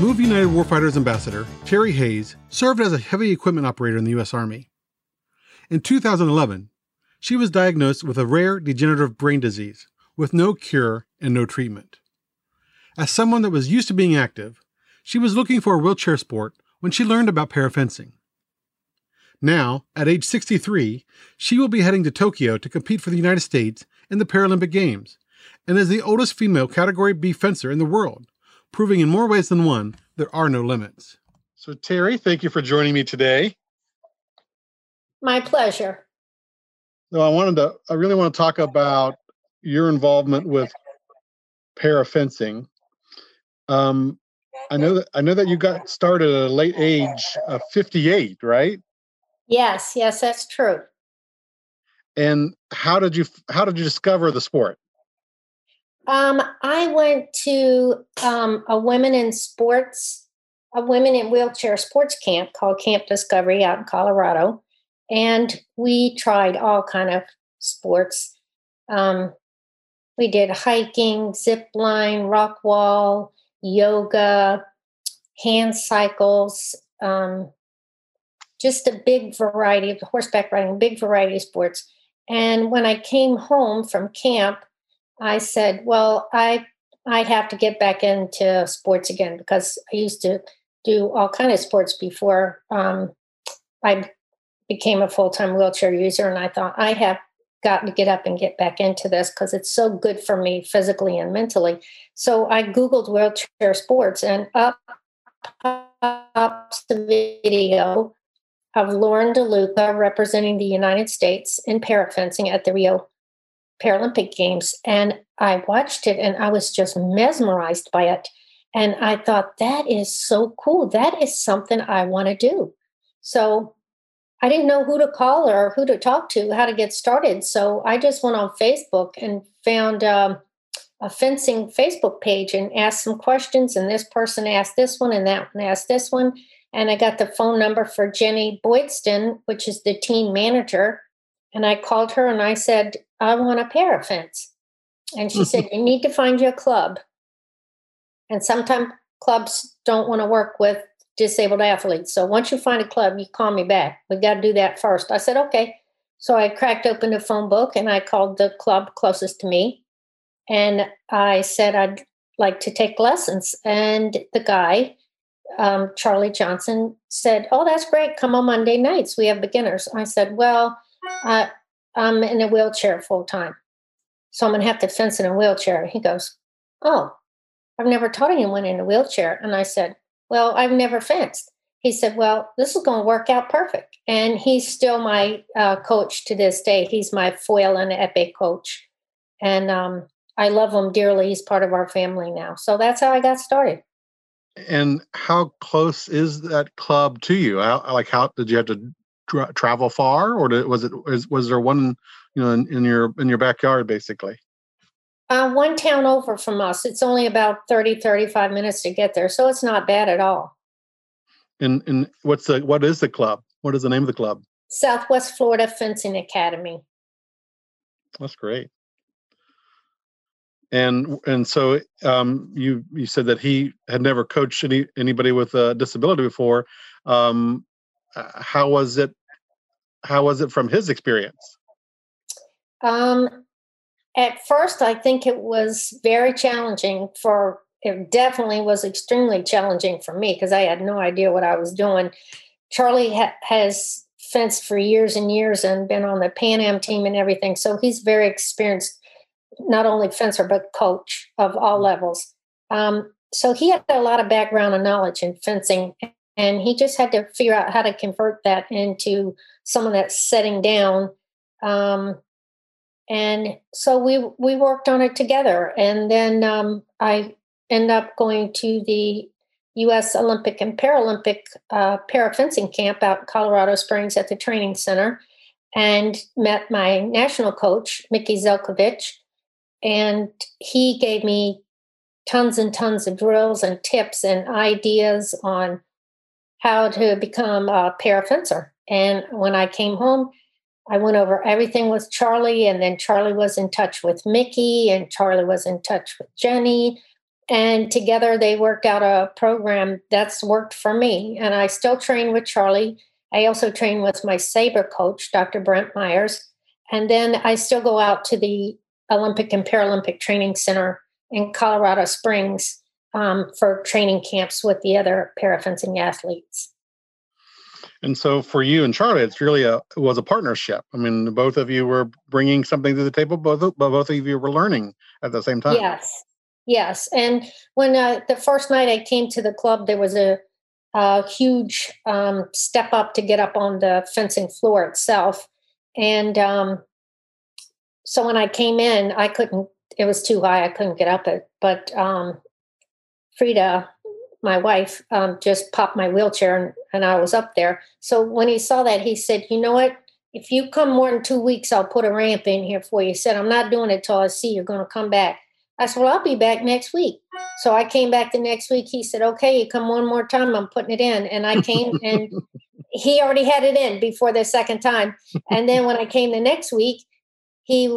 Move United Warfighters Ambassador Terry Hayes served as a heavy equipment operator in the U.S. Army. In 2011, she was diagnosed with a rare degenerative brain disease with no cure and no treatment. As someone that was used to being active, she was looking for a wheelchair sport when she learned about parafencing. Now, at age 63, she will be heading to Tokyo to compete for the United States in the Paralympic Games and is the oldest female Category B fencer in the world proving in more ways than one there are no limits. So, Terry, thank you for joining me today. My pleasure. So, I wanted to, I really want to talk about your involvement with para fencing. Um, I know that I know that you got started at a late age of 58, right? Yes, yes, that's true. And how did you how did you discover the sport? Um, I went to um, a women in sports, a women in wheelchair sports camp called Camp Discovery out in Colorado, and we tried all kind of sports. Um, we did hiking, zip line, rock wall, yoga, hand cycles, um, just a big variety of horseback riding, big variety of sports. And when I came home from camp, I said, well, I I have to get back into sports again because I used to do all kind of sports before um, I became a full time wheelchair user, and I thought I have got to get up and get back into this because it's so good for me physically and mentally. So I googled wheelchair sports, and up pops the video of Lauren DeLuca representing the United States in parafencing at the Rio Paralympic Games. And I watched it and I was just mesmerized by it. And I thought, that is so cool. That is something I want to do. So I didn't know who to call or who to talk to, how to get started. So I just went on Facebook and found um, a fencing Facebook page and asked some questions. And this person asked this one, and that one asked this one. And I got the phone number for Jenny Boydston, which is the team manager. And I called her and I said, I want a para fence. And she said, You need to find you a club. And sometimes clubs don't want to work with disabled athletes. So once you find a club, you call me back. We got to do that first. I said, Okay. So I cracked open the phone book and I called the club closest to me. And I said, I'd like to take lessons. And the guy, um, Charlie Johnson, said, Oh, that's great. Come on Monday nights. We have beginners. I said, Well, uh, I'm in a wheelchair full time. So I'm going to have to fence in a wheelchair. He goes, Oh, I've never taught anyone in a wheelchair. And I said, Well, I've never fenced. He said, Well, this is going to work out perfect. And he's still my uh, coach to this day. He's my foil and epee coach. And um, I love him dearly. He's part of our family now. So that's how I got started. And how close is that club to you? How, like, how did you have to tra- travel far, or did, was it was, was there one you know in, in your in your backyard basically? Uh, one town over from us. It's only about 30, 35 minutes to get there, so it's not bad at all. And and what's the what is the club? What is the name of the club? Southwest Florida Fencing Academy. That's great. And and so um, you you said that he had never coached any anybody with a disability before. Um, uh, how was it how was it from his experience? Um, at first, I think it was very challenging for. It definitely was extremely challenging for me because I had no idea what I was doing. Charlie ha- has fenced for years and years and been on the Pan Am team and everything, so he's very experienced, not only fencer but coach of all levels. Um, so he had a lot of background and knowledge in fencing and he just had to figure out how to convert that into someone that's setting down um, and so we we worked on it together and then um, i end up going to the U.S. Olympic and Paralympic uh, parafencing camp out in Colorado Springs at the training center and met my national coach, Mickey Zelkovich. And he gave me tons and tons of drills and tips and ideas on how to become a parafencer. And when I came home, I went over everything with Charlie, and then Charlie was in touch with Mickey, and Charlie was in touch with Jenny. And together they worked out a program that's worked for me. And I still train with Charlie. I also train with my Sabre coach, Dr. Brent Myers. And then I still go out to the Olympic and Paralympic Training Center in Colorado Springs um, for training camps with the other parafencing athletes. And so for you and Charlie, it's really a it was a partnership. I mean, both of you were bringing something to the table. Both but both of you were learning at the same time. Yes, yes. And when uh, the first night I came to the club, there was a, a huge um, step up to get up on the fencing floor itself, and um, so when I came in, I couldn't. It was too high. I couldn't get up it. But um, Frida my wife um, just popped my wheelchair and, and I was up there. So when he saw that, he said, You know what? If you come more than two weeks, I'll put a ramp in here for you. He said, I'm not doing it till I see you're going to come back. I said, Well, I'll be back next week. So I came back the next week. He said, Okay, you come one more time, I'm putting it in. And I came and he already had it in before the second time. And then when I came the next week, he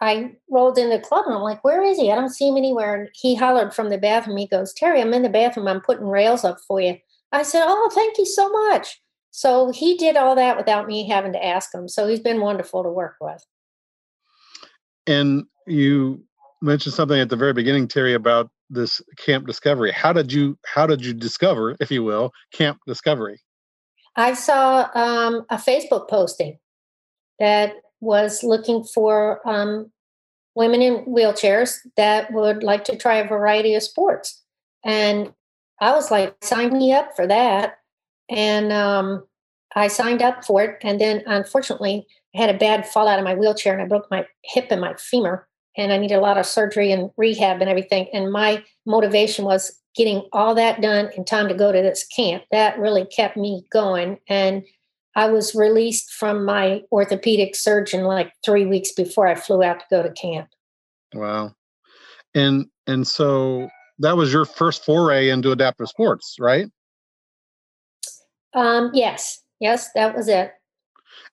I rolled in the club and I'm like, where is he? I don't see him anywhere. And he hollered from the bathroom. He goes, Terry, I'm in the bathroom. I'm putting rails up for you. I said, oh, thank you so much. So he did all that without me having to ask him. So he's been wonderful to work with. And you mentioned something at the very beginning, Terry, about this Camp Discovery. How did you how did you discover, if you will, Camp Discovery? I saw um, a Facebook posting that was looking for um, women in wheelchairs that would like to try a variety of sports. And I was like, sign me up for that. And um, I signed up for it. And then unfortunately, I had a bad fall out of my wheelchair and I broke my hip and my femur. And I needed a lot of surgery and rehab and everything. And my motivation was getting all that done in time to go to this camp. That really kept me going. And I was released from my orthopedic surgeon like three weeks before I flew out to go to camp. Wow. And and so that was your first foray into adaptive sports, right? Um, yes. Yes, that was it.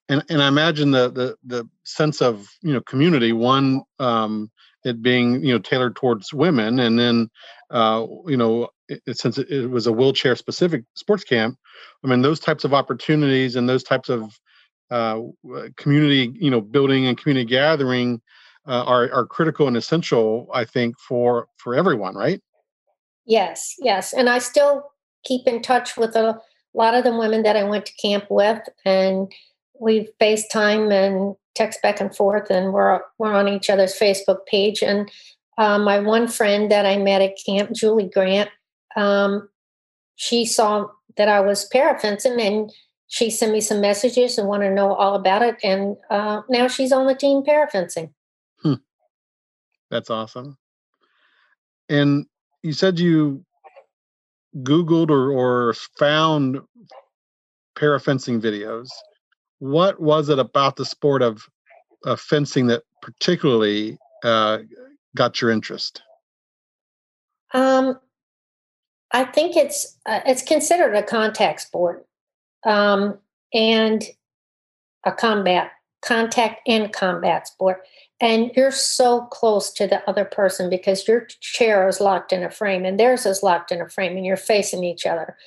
And and I imagine the the the sense of you know community, one um it being you know tailored towards women, and then uh, you know it, since it, was a wheelchair specific sports camp, I mean, those types of opportunities and those types of uh, community, you know, building and community gathering uh, are are critical and essential, I think, for for everyone, right? Yes, yes, and I still keep in touch with a lot of the women that I went to camp with, and we FaceTime and text back and forth, and we're we're on each other's Facebook page. And uh, my one friend that I met at camp, Julie Grant, um, she saw that I was parafencing and she sent me some messages and wanted to know all about it. And uh, now she's on the team parafencing. Hmm. That's awesome. And you said you Googled or, or found parafencing videos. What was it about the sport of, of fencing that particularly uh, got your interest? Um, I think it's uh, it's considered a contact sport, um, and a combat contact and combat sport. And you're so close to the other person because your chair is locked in a frame and theirs is locked in a frame, and you're facing each other.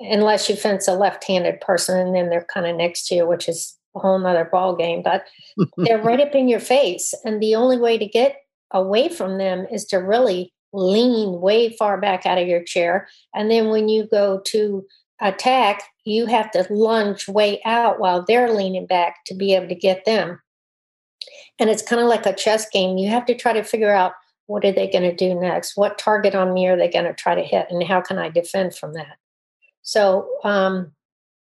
Unless you fence a left-handed person, and then they're kind of next to you, which is a whole nother ball game. But they're right up in your face, and the only way to get away from them is to really lean way far back out of your chair. And then when you go to attack, you have to lunge way out while they're leaning back to be able to get them. And it's kind of like a chess game. You have to try to figure out what are they going to do next? What target on me are they going to try to hit? And how can I defend from that? So um,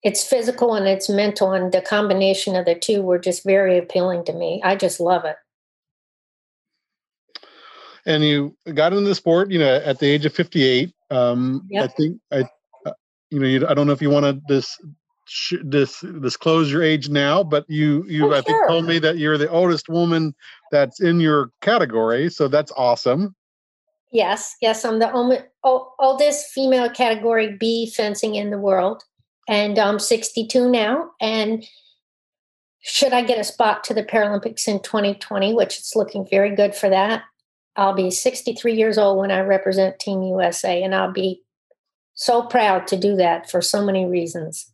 it's physical and it's mental, and the combination of the two were just very appealing to me. I just love it and you got into the sport, you know, at the age of 58. Um, yep. I think I, uh, you know, you, I don't know if you want to this this disclose your age now, but you you oh, I think told me that you're the oldest woman that's in your category, so that's awesome. Yes, yes, I'm the only, oldest female category B fencing in the world, and I'm 62 now. And should I get a spot to the Paralympics in 2020, which it's looking very good for that, I'll be 63 years old when I represent Team USA, and I'll be so proud to do that for so many reasons.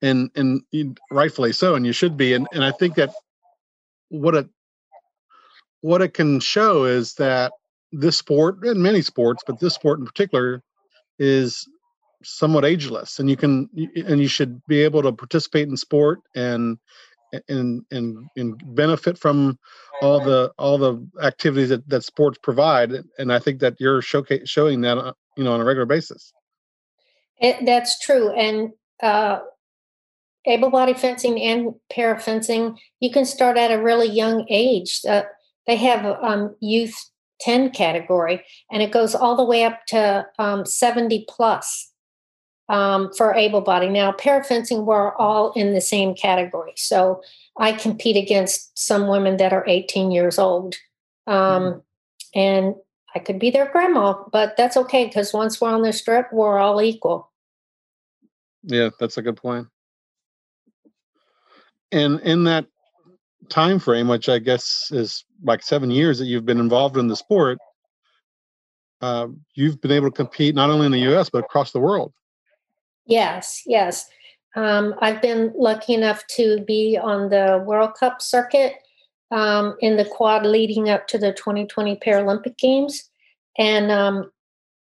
And and rightfully so, and you should be. And and I think that what it what it can show is that this sport and many sports, but this sport in particular, is somewhat ageless, and you can and you should be able to participate in sport and and and and benefit from all the all the activities that, that sports provide and i think that you're showcase, showing that uh, you know on a regular basis. It, that's true and uh, able body fencing and para fencing you can start at a really young age uh, they have um, youth 10 category and it goes all the way up to um, 70 plus um, for able body. Now, parafencing, we're all in the same category. So I compete against some women that are 18 years old. Um, mm-hmm. And I could be their grandma, but that's okay because once we're on the strip, we're all equal. Yeah, that's a good point. And in that time frame, which I guess is like seven years that you've been involved in the sport, uh, you've been able to compete not only in the U.S. but across the world. Yes, yes. Um, I've been lucky enough to be on the World Cup circuit um, in the quad leading up to the 2020 Paralympic Games. And um,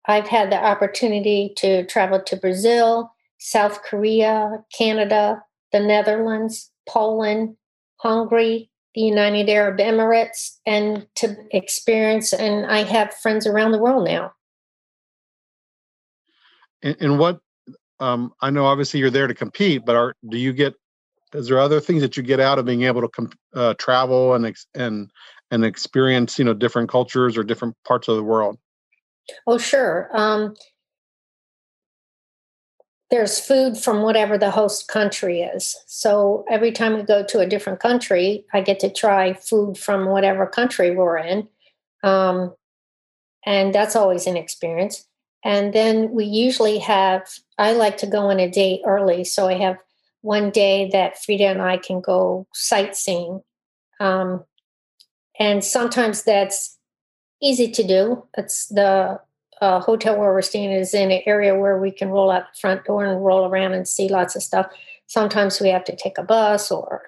I've had the opportunity to travel to Brazil, South Korea, Canada, the Netherlands, Poland, Hungary, the United Arab Emirates, and to experience. And I have friends around the world now. And, and what um, I know obviously you're there to compete, but are do you get is there other things that you get out of being able to com- uh, travel and ex- and and experience you know different cultures or different parts of the world? Oh, sure. Um, there's food from whatever the host country is. So every time we go to a different country, I get to try food from whatever country we're in. Um, and that's always an experience. And then we usually have, I like to go on a date early. So I have one day that Frida and I can go sightseeing. Um, and sometimes that's easy to do. It's the uh, hotel where we're staying is in an area where we can roll out the front door and roll around and see lots of stuff. Sometimes we have to take a bus or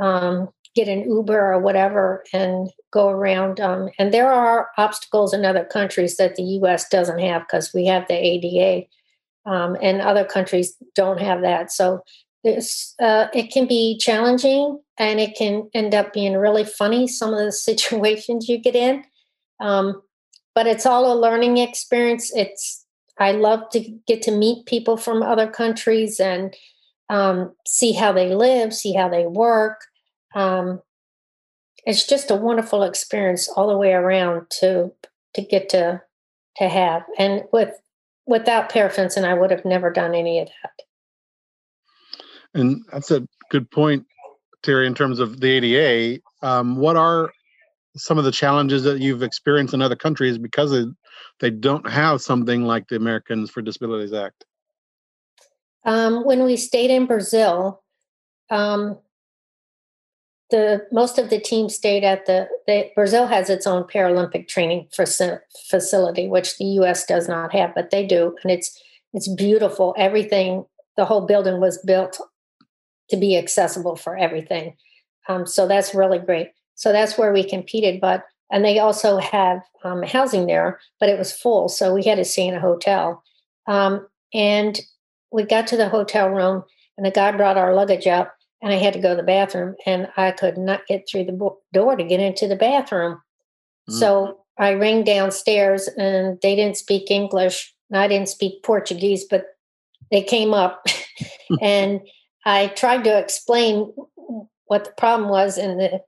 um, get an Uber or whatever and go around. Um, and there are obstacles in other countries that the U.S. doesn't have because we have the ADA, um, and other countries don't have that. So uh, it can be challenging, and it can end up being really funny. Some of the situations you get in, um, but it's all a learning experience. It's I love to get to meet people from other countries and um, see how they live, see how they work um, it's just a wonderful experience all the way around to to get to to have. And with without parafencing, I would have never done any of that. And that's a good point, Terry. In terms of the ADA, um, what are some of the challenges that you've experienced in other countries because they don't have something like the Americans for Disabilities Act? Um, when we stayed in Brazil, um, the most of the team stayed at the, the Brazil has its own Paralympic training facility, which the U.S. does not have, but they do, and it's it's beautiful. Everything, the whole building was built to be accessible for everything, um, so that's really great. So that's where we competed, but and they also have um, housing there, but it was full, so we had to stay in a hotel. Um, and we got to the hotel room, and the guy brought our luggage up and I had to go to the bathroom, and I could not get through the door to get into the bathroom. Mm-hmm. So I rang downstairs, and they didn't speak English. I didn't speak Portuguese, but they came up, and I tried to explain what the problem was, and that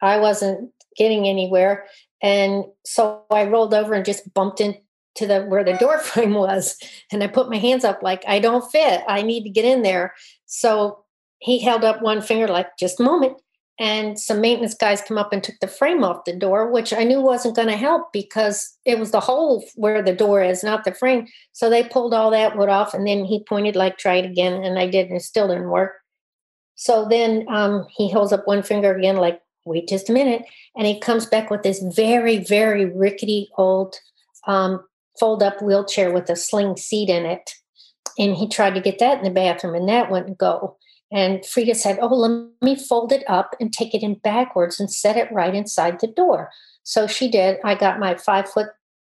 I wasn't getting anywhere. And so I rolled over and just bumped into the where the door frame was, and I put my hands up like I don't fit. I need to get in there. So he held up one finger like just a moment. And some maintenance guys come up and took the frame off the door which i knew wasn't going to help because it was the hole where the door is not the frame. So they pulled all that wood off and then he pointed like try it again and i did and it still didn't work. So then um, he holds up one finger again like wait just a minute and he comes back with this very very rickety old um, fold up wheelchair with a sling seat in it. And he tried to get that in the bathroom and that wouldn't go and Frida said, Oh, let me fold it up and take it in backwards and set it right inside the door. So she did. I got my five foot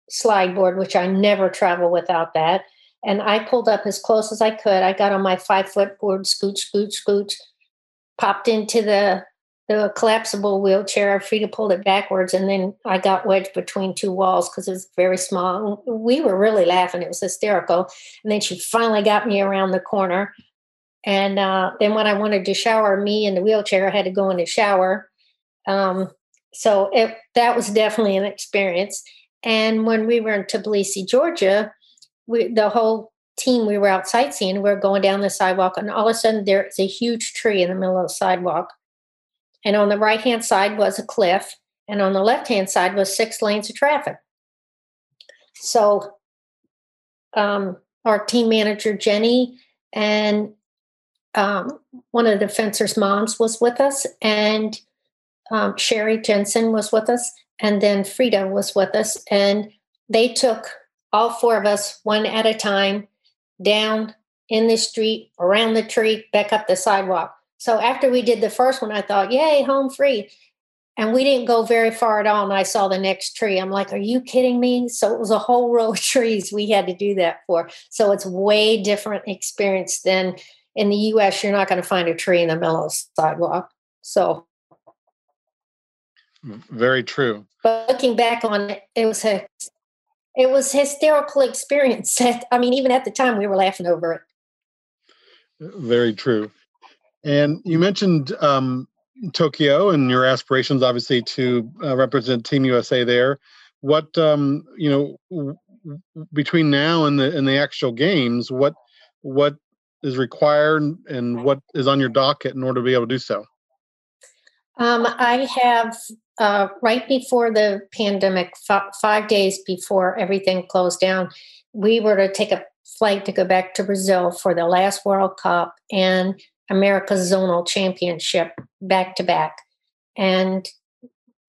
slide board, which I never travel without that. And I pulled up as close as I could. I got on my five foot board, scooch, scooch, scooch, popped into the the collapsible wheelchair. Frida pulled it backwards, and then I got wedged between two walls because it was very small. We were really laughing; it was hysterical. And then she finally got me around the corner, and uh, then when I wanted to shower, me in the wheelchair I had to go in the shower. Um, so it, that was definitely an experience. And when we were in Tbilisi, Georgia, we, the whole team, we were out sightseeing. we are going down the sidewalk, and all of a sudden there's a huge tree in the middle of the sidewalk. And on the right hand side was a cliff, and on the left hand side was six lanes of traffic. So um, our team manager, Jenny, and um, one of the fencers' moms was with us, and um, Sherry Jensen was with us, and then Frida was with us, and they took all four of us one at a time down in the street, around the tree, back up the sidewalk. So after we did the first one, I thought, "Yay, home free!" And we didn't go very far at all. And I saw the next tree. I'm like, "Are you kidding me?" So it was a whole row of trees we had to do that for. So it's way different experience than in the US, you're not going to find a tree in the middle of the sidewalk. So, very true. But looking back on it, it was a it was hysterical experience. I mean, even at the time, we were laughing over it. Very true. And you mentioned um, Tokyo and your aspirations, obviously, to uh, represent Team USA there. What um, you know w- between now and the and the actual games, what what is required and what is on your docket in order to be able to do so? Um, I have uh, right before the pandemic, f- five days before everything closed down, we were to take a flight to go back to Brazil for the last World Cup and America's Zonal Championship back to back. And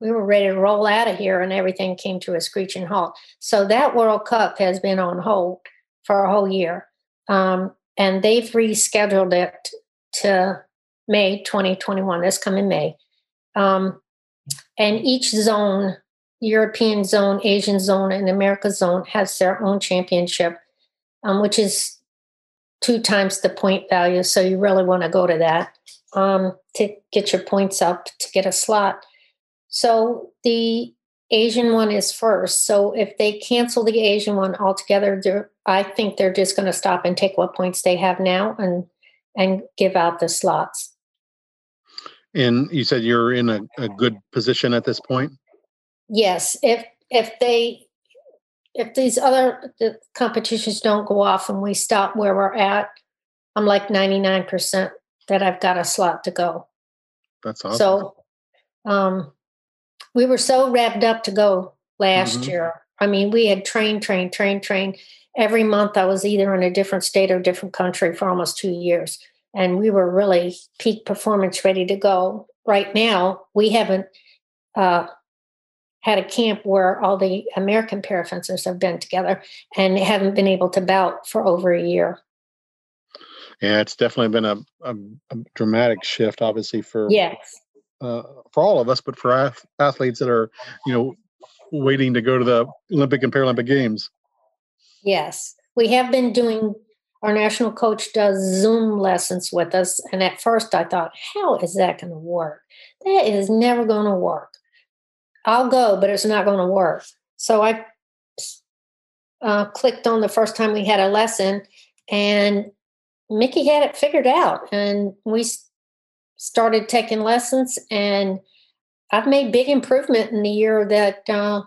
we were ready to roll out of here, and everything came to a screeching halt. So that World Cup has been on hold for a whole year. Um, and they've rescheduled it to May 2021, this coming May. Um, and each zone, European zone, Asian zone, and America zone, has their own championship, um, which is two times the point value. So you really want to go to that um, to get your points up to get a slot. So the Asian one is first. So if they cancel the Asian one altogether, I think they're just going to stop and take what points they have now and and give out the slots. And you said you're in a, a good position at this point. Yes, if if they if these other the competitions don't go off and we stop where we're at, I'm like 99% that I've got a slot to go. That's awesome. So um we were so wrapped up to go last mm-hmm. year. I mean, we had trained, trained, trained, trained. Every month I was either in a different state or different country for almost two years. And we were really peak performance ready to go. Right now, we haven't uh, had a camp where all the American parafencers have been together and haven't been able to bout for over a year. Yeah, it's definitely been a, a, a dramatic shift, obviously, for yes uh, for all of us, but for ath- athletes that are, you know, waiting to go to the Olympic and Paralympic Games. Yes, we have been doing. Our national coach does Zoom lessons with us, and at first I thought, "How is that going to work? That is never going to work." I'll go, but it's not going to work. So I uh, clicked on the first time we had a lesson, and Mickey had it figured out, and we started taking lessons and I've made big improvement in the year that uh,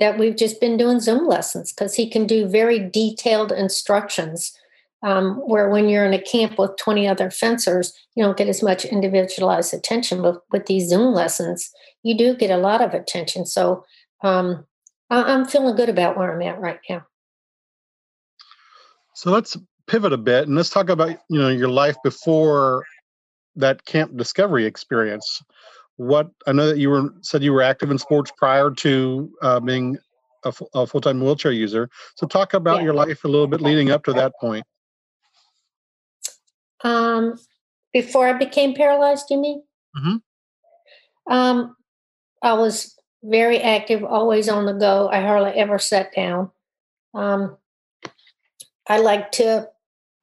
that we've just been doing Zoom lessons because he can do very detailed instructions. Um, where when you're in a camp with 20 other fencers, you don't get as much individualized attention. But with these Zoom lessons, you do get a lot of attention. So um, I- I'm feeling good about where I'm at right now. So let's pivot a bit and let's talk about you know your life before that camp discovery experience what i know that you were said you were active in sports prior to uh, being a, f- a full-time wheelchair user so talk about Yeah. your life a little bit leading up to that point Um, before I became paralyzed, you mean? Mhm. Um, I was very active, always on the go. I hardly ever sat down. Um, I like to.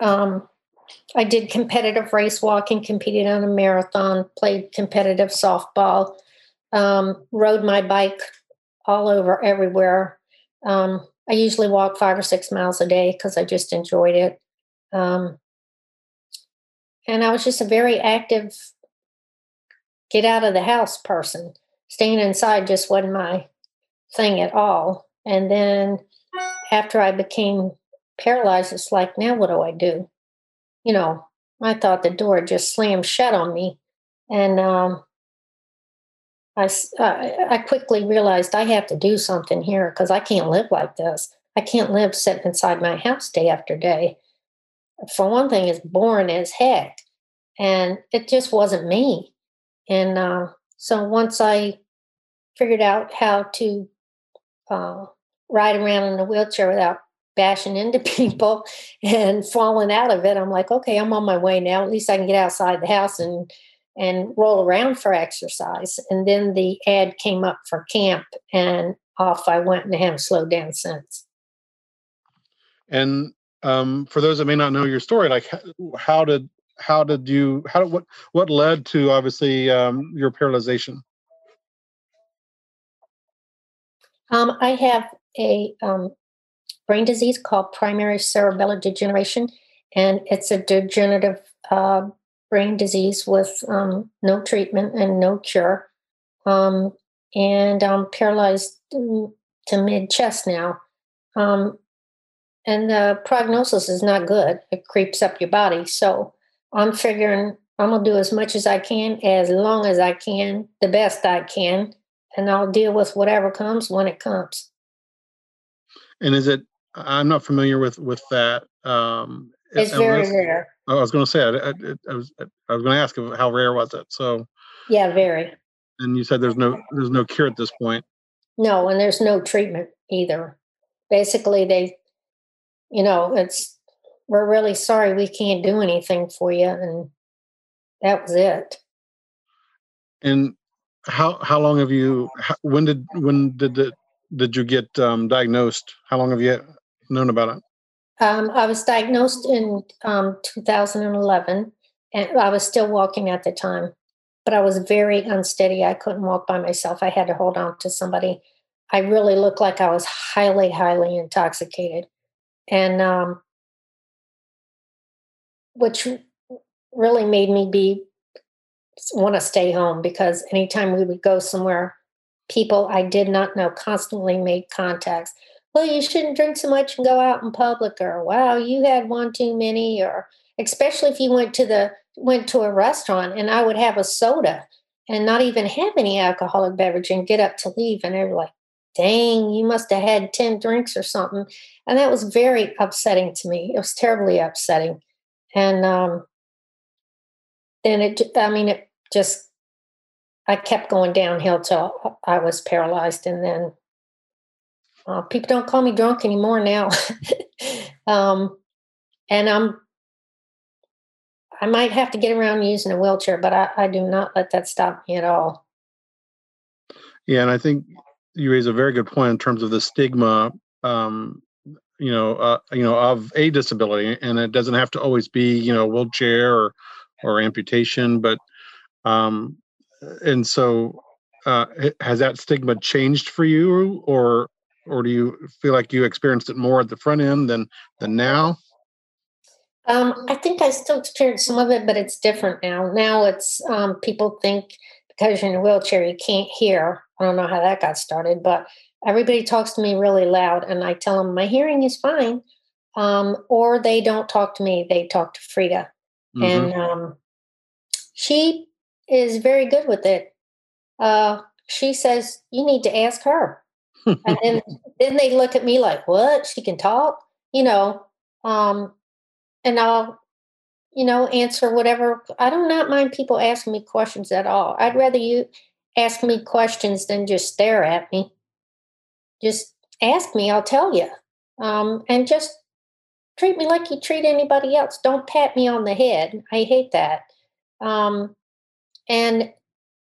Um, I did competitive race walking, competed on a marathon, played competitive softball, um, rode my bike all over everywhere. Um, I usually walk five or six miles a day because I just enjoyed it. Um, and I was just a very active, get out of the house person. Staying inside just wasn't my thing at all. And then after I became paralyzed, it's like, now what do I do? You know, I thought the door just slammed shut on me. And um, I, I quickly realized I have to do something here because I can't live like this. I can't live sitting inside my house day after day. For one thing, it's boring as heck and it just wasn't me. And uh, so once I figured out how to uh, ride around in a wheelchair without bashing into people and falling out of it, I'm like, okay, I'm on my way now. At least I can get outside the house and and roll around for exercise. And then the ad came up for camp, and off I went and haven't slowed down since. and um, for those that may not know your story like how did how did you how what what led to obviously um, your paralyzation Um, I have a um, brain disease called primary cerebellar degeneration, and it's a degenerative uh, brain disease with um, no treatment and no cure. Um, and I'm paralyzed mm, to mid chest now. Um, and the prognosis is not good. It creeps up your body. So I'm figuring I'm going to do as much as I can, as long as I can, the best I can, and I'll deal with whatever comes when it comes. and is it i'm not familiar with with that um It's very rare. i was going to say I, I, I was i was going to ask how rare was it so Yeah, very. and you said there's no there's no cure at this point No, and there's no treatment either. Basically, they, you know, it's, we're really sorry we can't do anything for you. And that was it. and how how long have you how, when did when did the did you get um diagnosed how long have you known about it Um, I was diagnosed in um, 2011, and I was still walking at the time, but I was very unsteady. I couldn't walk by myself. I had to hold on to somebody. I really looked like I was highly, highly intoxicated, and um, which really made me be want to stay home because anytime we would go somewhere, people I did not know constantly made contacts well, you shouldn't drink so much and go out in public, or wow, you had one too many, or especially if you went to the went to a restaurant and I would have a soda and not even have any alcoholic beverage and get up to leave, and they were like, "Dang, you must have had ten drinks or something," and that was very upsetting to me. It was terribly upsetting, and um, then it, I mean, it just I kept going downhill till I was paralyzed, and then uh, people don't call me drunk anymore now. um, and I'm, I might have to get around using a wheelchair, but I, I do not let that stop me at all. yeah and i think you raise a very good point in terms of the stigma um you know uh, you know of a disability and it doesn't have to always be you know wheelchair or or amputation but um and so uh has that stigma changed for you or or do you feel like you experienced it more at the front end than than now Um, I think I still experience some of it, but it's different now. Now it's um, people think because you're in a wheelchair you can't hear. I don't know how that got started, but everybody talks to me really loud, and I tell them my hearing is fine. Um, or they don't talk to me; they talk to Frida, mm-hmm. and um, she is very good with it. Uh, she says you need to ask her, and then then they look at me like, "What? She can talk?" You know. Um, and I'll you know, answer whatever. I do not mind people asking me questions at all. I'd rather you ask me questions than just stare at me. Just ask me, I'll tell you. Um, and just treat me like you treat anybody else. Don't pat me on the head. I hate that. Um, and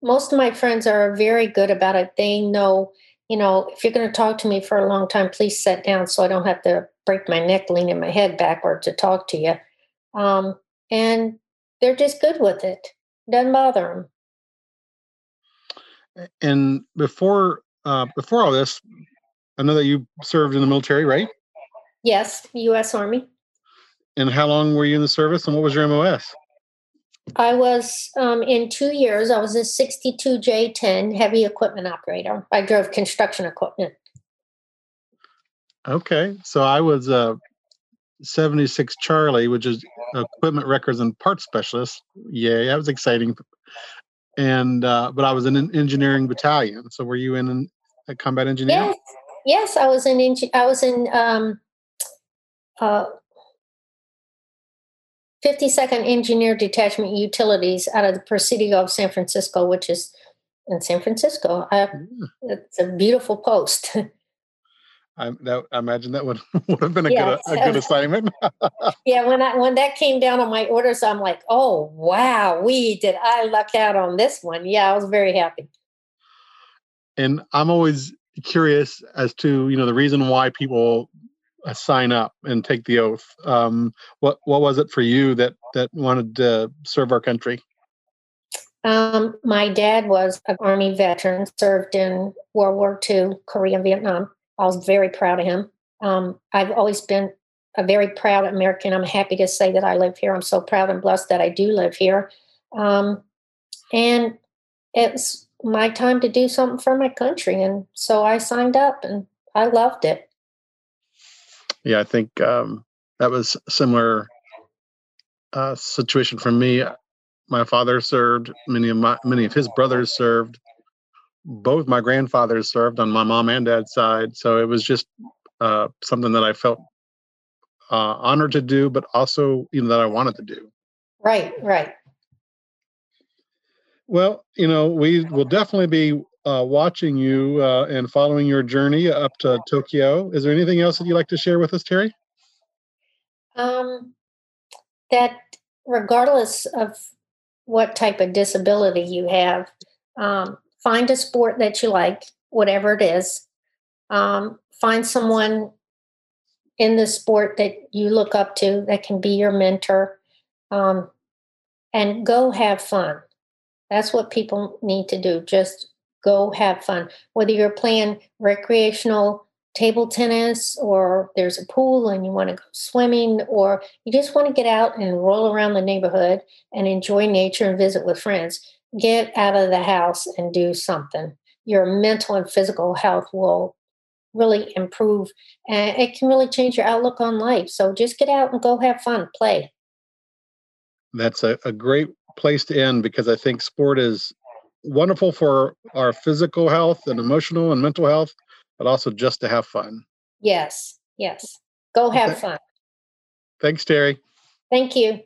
most of my friends are very good about it. They know, you know, if you're going to talk to me for a long time, please sit down so I don't have to break my neck leaning my head backward to talk to you. Um, and they're just good with it. Doesn't bother them. And before uh, before all this, I know that you served in the military, right? Yes, U.S. Army. And how long were you in the service, and what was your MOS? I was um, in two years. I was a 62J10 heavy equipment operator. I drove construction equipment. Okay, so I was a 76 Charlie, which is equipment records and parts specialist. Yay, that was exciting. And uh, but I was in an engineering battalion. So were you in a combat engineer? Yes, yes, I was in. I was in um, uh, 52nd Engineer Detachment Utilities out of the Presidio of San Francisco, which is in San Francisco. I, hmm. It's a beautiful post. I, that, I imagine that would would have been a yeah, good a, good assignment. yeah, when I when that came down on my orders, I'm like, oh wow, we did I luck out on this one. Yeah, I was very happy. And I'm always curious as to you know the reason why people sign up and take the oath. Um, what what was it for you that that wanted to serve our country? Um, my dad was an army veteran, served in World War II, Korea, Vietnam I was very proud of him. Um, I've always been a very proud American. I'm happy to say that I live here. I'm so proud and blessed that I do live here. Um, and it's my time to do something for my country. And so I signed up and I loved it. Yeah, I think um, that was similar uh, situation for me. My father served, many of my many of his brothers served both my grandfathers served on my mom and dad's side, so it was just uh, something that I felt uh, honored to do, but also you know that I wanted to do. Right, right. Well, you know, we will definitely be uh, watching you uh, and following your journey up to Tokyo. Is there anything else that you'd like to share with us, Terry? Um, that regardless of what type of disability you have, um, find a sport that you like, whatever it is. Um, find someone in the sport that you look up to that can be your mentor um, and go have fun. That's what people need to do. Just go have fun. Whether you're playing recreational table tennis or there's a pool and you want to go swimming or you just want to get out and roll around the neighborhood and enjoy nature and visit with friends get out of the house and do something. Your mental and physical health will really improve and it can really change your outlook on life. So just get out and go have fun, play. That's a, a great place to end because I think sport is wonderful for our physical health and emotional and mental health, but also just to have fun. Yes, yes. Go have fun. Thanks, Terry. Thank you.